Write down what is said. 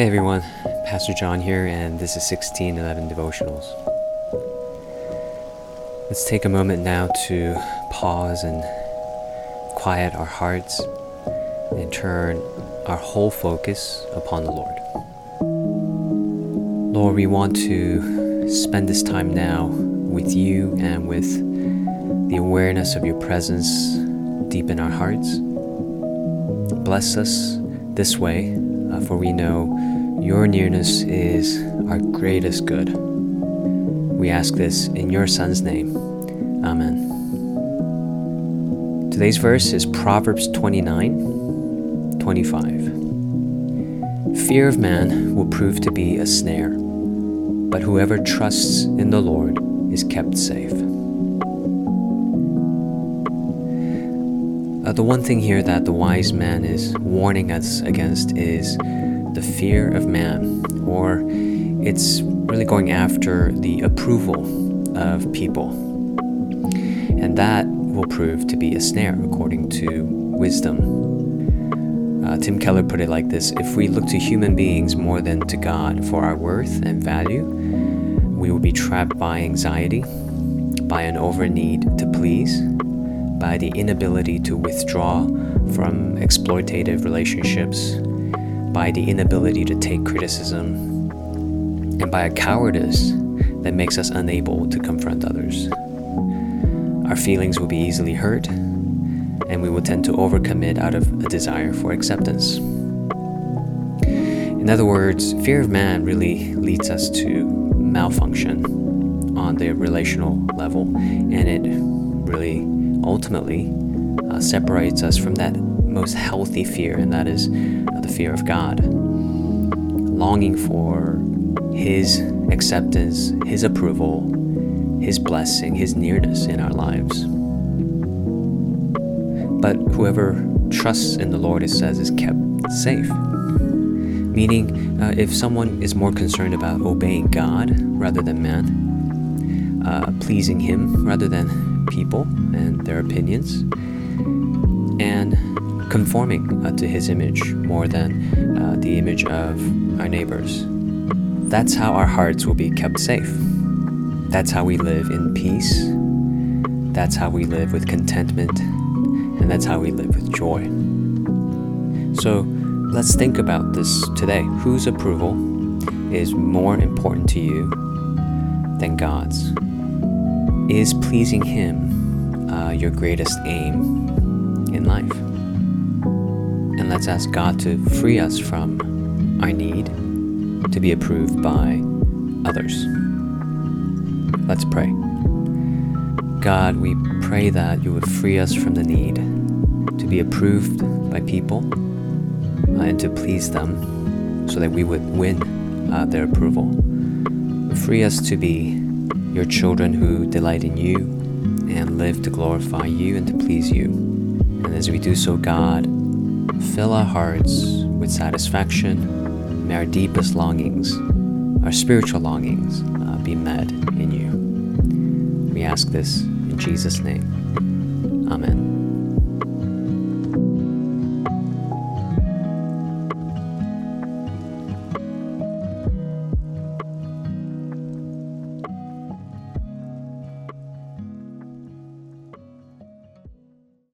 Hey everyone, Pastor John here, and this is 1611 Devotionals. Let's take a moment now to pause and quiet our hearts and turn our whole focus upon the Lord. Lord, we want to spend this time now with you and with the awareness of your presence deep in our hearts. Bless us this way uh, for we know your nearness is our greatest good. We ask this in your Son's name. Amen. Today's verse is Proverbs 29 25. Fear of man will prove to be a snare, but whoever trusts in the Lord is kept safe. Uh, the one thing here that the wise man is warning us against is the fear of man, or it's really going after the approval of people. And that will prove to be a snare, according to wisdom. Uh, Tim Keller put it like this If we look to human beings more than to God for our worth and value, we will be trapped by anxiety, by an over need to please, by the inability to withdraw from exploitative relationships, by the inability to take criticism, and by a cowardice that makes us unable to confront others. Our feelings will be easily hurt, and we will tend to overcommit out of a desire for acceptance. In other words, fear of man really leads us to malfunction on the relational level, and it really ultimately uh, separates us from that most healthy fear, and that is the fear of God. Longing for His acceptance, His approval, His blessing, His nearness in our lives. But whoever trusts in the Lord, it says, is kept safe. Meaning, uh, if someone is more concerned about obeying God rather than man, uh, pleasing Him rather than people and their opinions, and conforming uh, to his image more than uh, the image of our neighbors. That's how our hearts will be kept safe. That's how we live in peace. That's how we live with contentment. And that's how we live with joy. So let's think about this today. Whose approval is more important to you than God's? Is pleasing Him uh, your greatest aim in life? Let's ask God to free us from our need to be approved by others. Let's pray. God, we pray that you would free us from the need to be approved by people uh, and to please them so that we would win uh, their approval. Free us to be your children who delight in you and live to glorify you and to please you. And as we do so, God, fill our hearts with satisfaction. May our deepest longings, our spiritual longings, uh, be met in you. We ask this in Jesus' name. Amen.